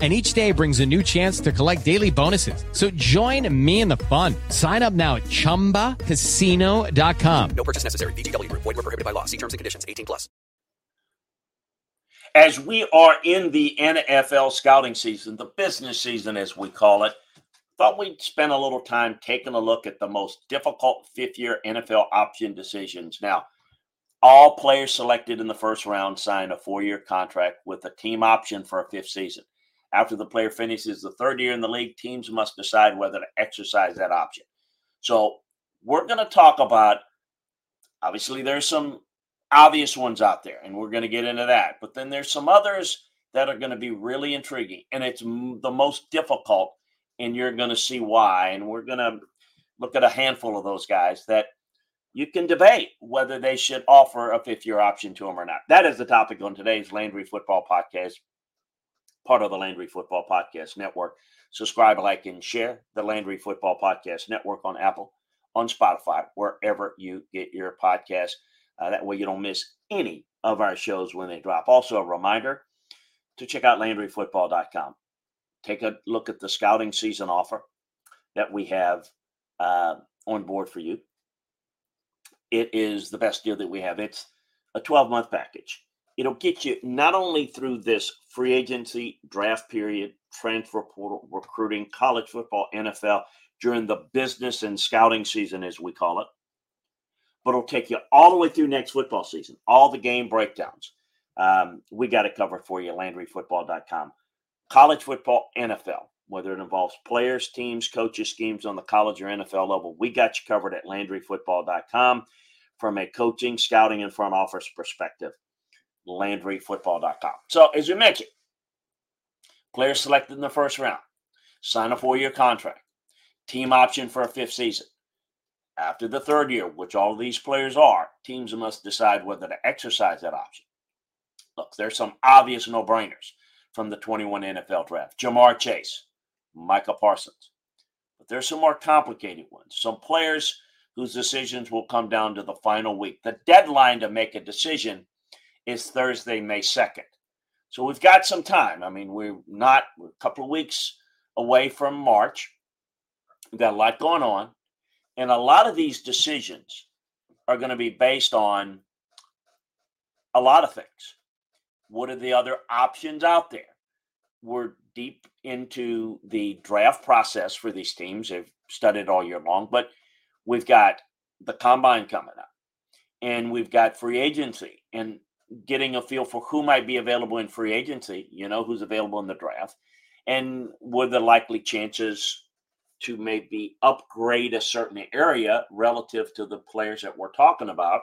and each day brings a new chance to collect daily bonuses. So join me in the fun. Sign up now at ChumbaCasino.com. No purchase necessary. VGW Group. Void were prohibited by law. See terms and conditions. 18 plus. As we are in the NFL scouting season, the business season as we call it, thought we'd spend a little time taking a look at the most difficult fifth-year NFL option decisions. Now, all players selected in the first round sign a four-year contract with a team option for a fifth season. After the player finishes the third year in the league, teams must decide whether to exercise that option. So we're going to talk about obviously there's some obvious ones out there, and we're going to get into that. But then there's some others that are going to be really intriguing, and it's the most difficult, and you're going to see why. And we're going to look at a handful of those guys that you can debate whether they should offer a fifth year option to them or not. That is the topic on today's Landry Football Podcast part of the Landry Football Podcast Network. Subscribe, like, and share the Landry Football Podcast Network on Apple, on Spotify, wherever you get your podcast. Uh, that way you don't miss any of our shows when they drop. Also, a reminder to check out LandryFootball.com. Take a look at the scouting season offer that we have uh, on board for you. It is the best deal that we have. It's a 12 month package it'll get you not only through this free agency draft period, transfer portal, recruiting, college football, NFL during the business and scouting season, as we call it, but it'll take you all the way through next football season, all the game breakdowns. Um, we got it covered for you, LandryFootball.com. College football, NFL, whether it involves players, teams, coaches, schemes on the college or NFL level, we got you covered at LandryFootball.com from a coaching, scouting, and front office perspective. LandryFootball.com. So, as you mentioned, players selected in the first round, sign a four year contract, team option for a fifth season. After the third year, which all of these players are, teams must decide whether to exercise that option. Look, there's some obvious no brainers from the 21 NFL draft Jamar Chase, Micah Parsons. But there's some more complicated ones. Some players whose decisions will come down to the final week. The deadline to make a decision is Thursday, May 2nd. So we've got some time. I mean, we're not we're a couple of weeks away from March. We've got a lot going on. And a lot of these decisions are going to be based on a lot of things. What are the other options out there? We're deep into the draft process for these teams. They've studied all year long, but we've got the combine coming up and we've got free agency. And getting a feel for who might be available in free agency, you know, who's available in the draft, and what the likely chances to maybe upgrade a certain area relative to the players that we're talking about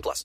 plus.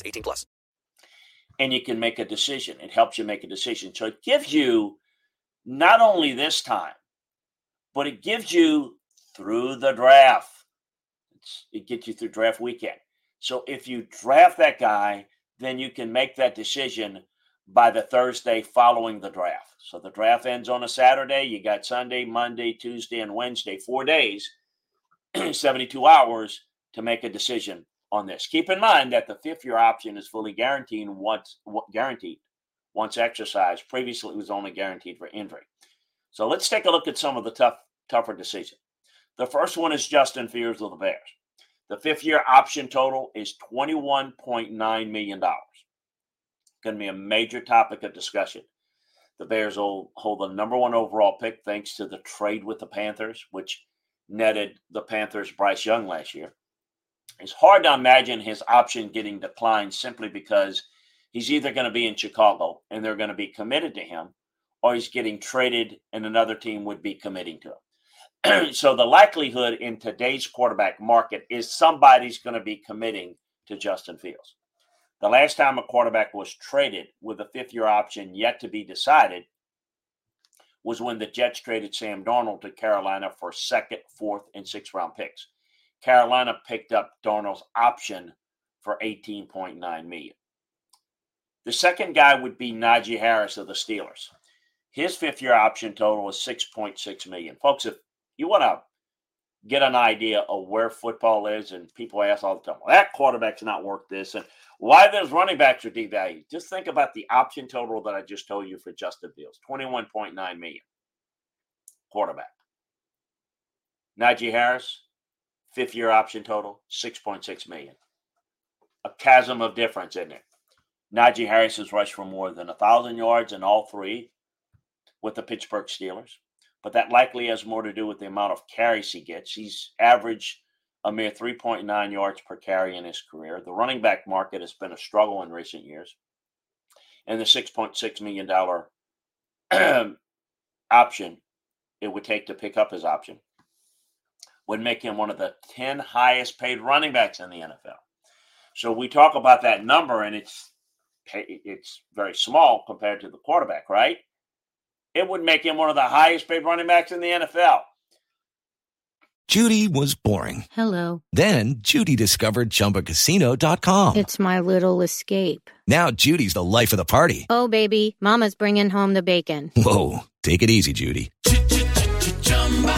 18 plus. and you can make a decision. It helps you make a decision. So it gives you not only this time, but it gives you through the draft. It's, it gets you through draft weekend. So if you draft that guy, then you can make that decision by the Thursday following the draft. So the draft ends on a Saturday. You got Sunday, Monday, Tuesday, and Wednesday, four days, 72 hours to make a decision on this. Keep in mind that the fifth year option is fully guaranteed once guaranteed once exercised. Previously, it was only guaranteed for injury. So let's take a look at some of the tough, tougher decisions. The first one is Justin Fields of the Bears. The fifth year option total is $21.9 million. Going to be a major topic of discussion. The Bears will hold the number one overall pick thanks to the trade with the Panthers, which netted the Panthers Bryce Young last year. It's hard to imagine his option getting declined simply because he's either going to be in Chicago and they're going to be committed to him, or he's getting traded and another team would be committing to him. so the likelihood in today's quarterback market is somebody's going to be committing to Justin Fields. The last time a quarterback was traded with a fifth year option yet to be decided was when the Jets traded Sam Darnold to Carolina for second, fourth, and sixth round picks. Carolina picked up Darnold's option for 18.9 million. The second guy would be Najee Harris of the Steelers. His fifth year option total is 6.6 million. Folks, if you want to get an idea of where football is, and people ask all the time, well, that quarterback's not worth this, and why those running backs are devalued. Just think about the option total that I just told you for Justin Fields 21.9 million. Quarterback. Najee Harris, fifth year option total, 6.6 million. A chasm of difference, isn't it? Najee Harris has rushed for more than a thousand yards in all three with the Pittsburgh Steelers, but that likely has more to do with the amount of carries he gets. He's averaged a mere 3.9 yards per carry in his career. The running back market has been a struggle in recent years, and the 6.6 million dollar option it would take to pick up his option would make him one of the 10 highest paid running backs in the NFL. So we talk about that number and it's it's very small compared to the quarterback, right? It would make him one of the highest paid running backs in the NFL. Judy was boring. Hello. Then Judy discovered ChumbaCasino.com. It's my little escape. Now Judy's the life of the party. Oh, baby, Mama's bringing home the bacon. Whoa, take it easy, Judy.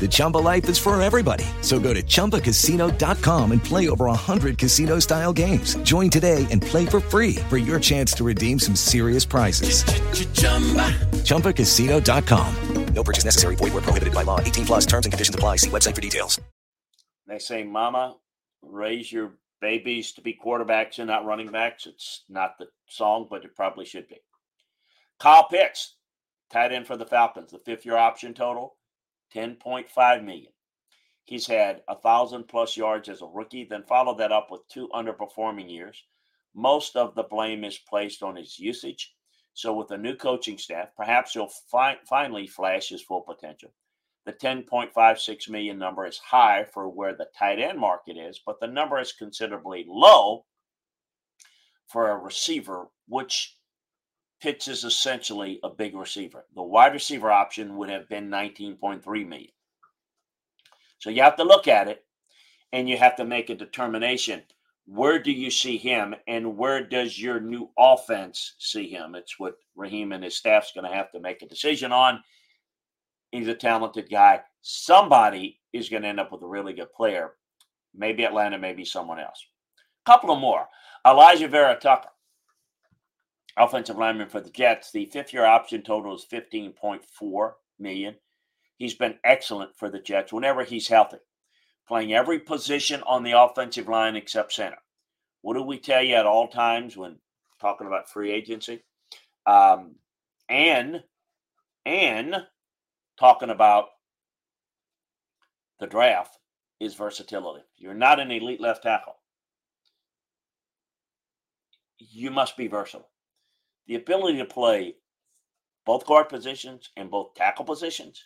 The Chumba life is for everybody. So go to ChumbaCasino.com and play over 100 casino style games. Join today and play for free for your chance to redeem some serious prizes. ChumbaCasino.com. No purchase necessary. Void where prohibited by law. 18 plus terms and conditions apply. See website for details. They say, Mama, raise your babies to be quarterbacks and not running backs. It's not the song, but it probably should be. Kyle Pitts, tight end for the Falcons, the fifth year option total, 10.5 million. He's had a thousand plus yards as a rookie, then followed that up with two underperforming years. Most of the blame is placed on his usage. So, with a new coaching staff, perhaps he'll fi- finally flash his full potential. The 10.56 million number is high for where the tight end market is, but the number is considerably low for a receiver, which Pitts is essentially a big receiver. The wide receiver option would have been 19.3 million. So you have to look at it and you have to make a determination. Where do you see him, and where does your new offense see him? It's what Raheem and his staff's going to have to make a decision on. He's a talented guy. Somebody is going to end up with a really good player. Maybe Atlanta, maybe someone else. A couple of more. Elijah Vera-Tucker, offensive lineman for the Jets. The fifth-year option total is 15.4 million. He's been excellent for the Jets whenever he's healthy, playing every position on the offensive line except center. What do we tell you at all times when talking about free agency? Um, and and talking about the draft is versatility. You're not an elite left tackle. You must be versatile. The ability to play both guard positions and both tackle positions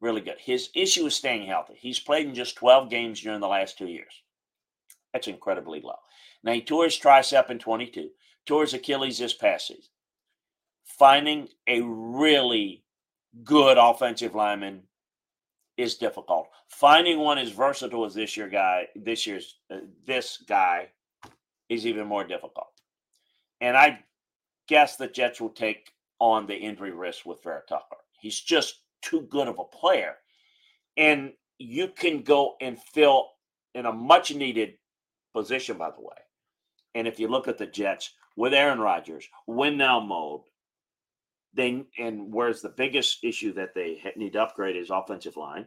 really good. His issue is staying healthy. He's played in just 12 games during the last two years. That's incredibly low. Now, he tore his tricep in 22, tore his Achilles this past season. Finding a really good offensive lineman is difficult. Finding one as versatile as this year guy, this year's uh, this guy, is even more difficult. And I guess the Jets will take on the injury risk with Vera-Tucker. He's just too good of a player. And you can go and fill in a much needed position, by the way. And if you look at the Jets with Aaron Rodgers, win now mode, they and where's the biggest issue that they need to upgrade is offensive line.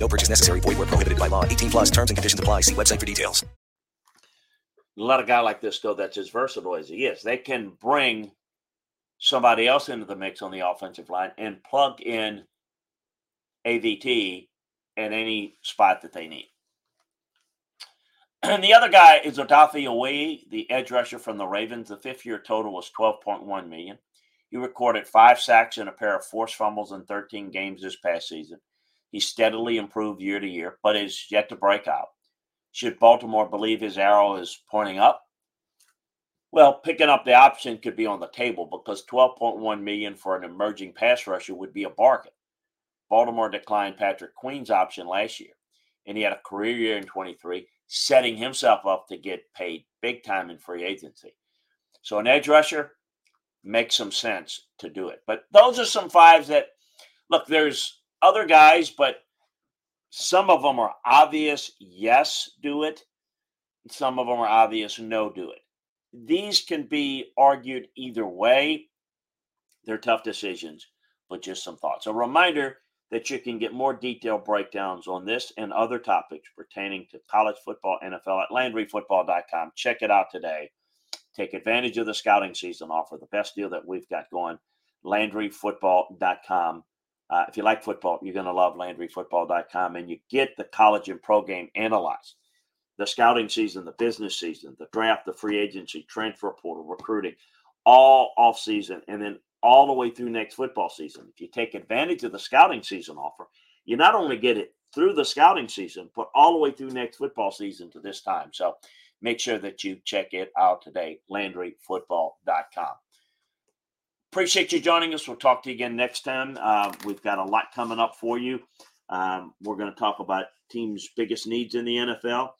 No purchase necessary. Void where prohibited by law. 18 plus terms and conditions apply. See website for details. A guy like this go that's as versatile as he is. They can bring somebody else into the mix on the offensive line and plug in AVT at any spot that they need. And the other guy is Odafe Oweh, the edge rusher from the Ravens. The fifth year total was 12.1 million. He recorded five sacks and a pair of forced fumbles in 13 games this past season. He steadily improved year to year, but is yet to break out. Should Baltimore believe his arrow is pointing up? Well, picking up the option could be on the table because 12.1 million for an emerging pass rusher would be a bargain. Baltimore declined Patrick Queen's option last year, and he had a career year in 23, setting himself up to get paid big time in free agency. So an edge rusher makes some sense to do it. But those are some fives that look, there's other guys, but some of them are obvious, yes, do it. Some of them are obvious, no, do it. These can be argued either way. They're tough decisions, but just some thoughts. A reminder that you can get more detailed breakdowns on this and other topics pertaining to college football, NFL at LandryFootball.com. Check it out today. Take advantage of the scouting season offer, the best deal that we've got going. LandryFootball.com. Uh, if you like football, you're going to love LandryFootball.com, and you get the college and pro game analyzed. The scouting season, the business season, the draft, the free agency, transfer portal, recruiting, all off season, and then all the way through next football season. If you take advantage of the scouting season offer, you not only get it through the scouting season, but all the way through next football season to this time. So make sure that you check it out today, LandryFootball.com. Appreciate you joining us. We'll talk to you again next time. Uh, we've got a lot coming up for you. Um, we're going to talk about teams' biggest needs in the NFL.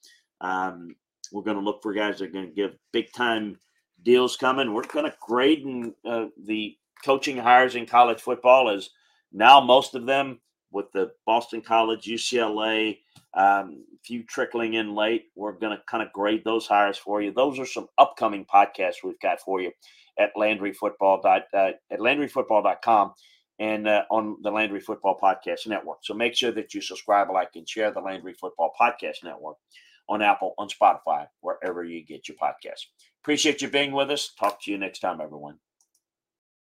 Um, we're going to look for guys that are going to give big time deals coming. We're going to grade in, uh, the coaching hires in college football as now most of them with the Boston College, UCLA, um, a few trickling in late. We're going to kind of grade those hires for you. Those are some upcoming podcasts we've got for you at Landry Football dot, uh, at LandryFootball.com and uh, on the Landry Football Podcast Network. So make sure that you subscribe, like, and share the Landry Football Podcast Network on Apple, on Spotify, wherever you get your podcasts. Appreciate you being with us. Talk to you next time, everyone.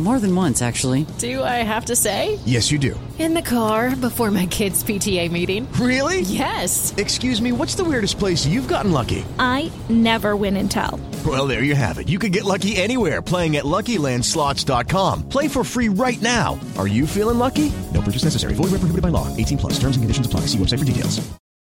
More than once, actually. Do I have to say? Yes, you do. In the car before my kids' PTA meeting. Really? Yes. Excuse me, what's the weirdest place you've gotten lucky? I never win and tell. Well, there you have it. You can get lucky anywhere playing at LuckyLandSlots.com. Play for free right now. Are you feeling lucky? No purchase necessary. Void where prohibited by law. 18 plus. Terms and conditions apply. See website for details.